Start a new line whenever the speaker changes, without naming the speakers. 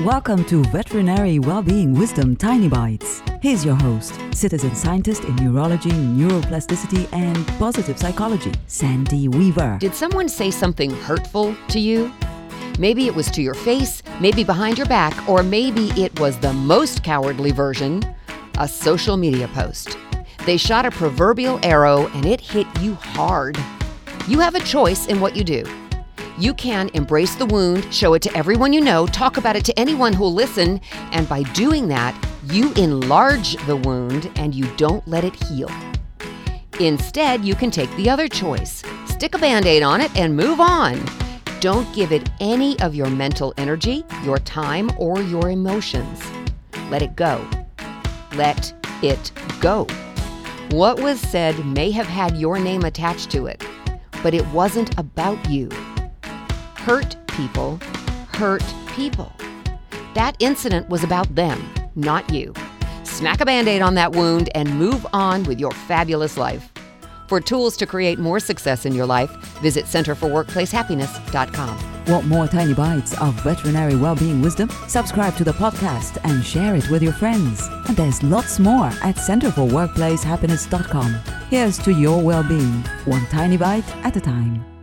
Welcome to Veterinary Wellbeing Wisdom Tiny Bites. Here's your host, citizen scientist in neurology, neuroplasticity, and positive psychology, Sandy Weaver.
Did someone say something hurtful to you? Maybe it was to your face, maybe behind your back, or maybe it was the most cowardly version a social media post. They shot a proverbial arrow and it hit you hard. You have a choice in what you do. You can embrace the wound, show it to everyone you know, talk about it to anyone who'll listen, and by doing that, you enlarge the wound and you don't let it heal. Instead, you can take the other choice stick a band aid on it and move on. Don't give it any of your mental energy, your time, or your emotions. Let it go. Let it go. What was said may have had your name attached to it, but it wasn't about you hurt people hurt people. That incident was about them, not you. Smack a band aid on that wound and move on with your fabulous life. For tools to create more success in your life, visit centerforworkplacehappiness.com.
Want more tiny bites of veterinary well-being wisdom? Subscribe to the podcast and share it with your friends. And there's lots more at centerforworkplacehappiness.com. Here's to your well-being, one tiny bite at a time.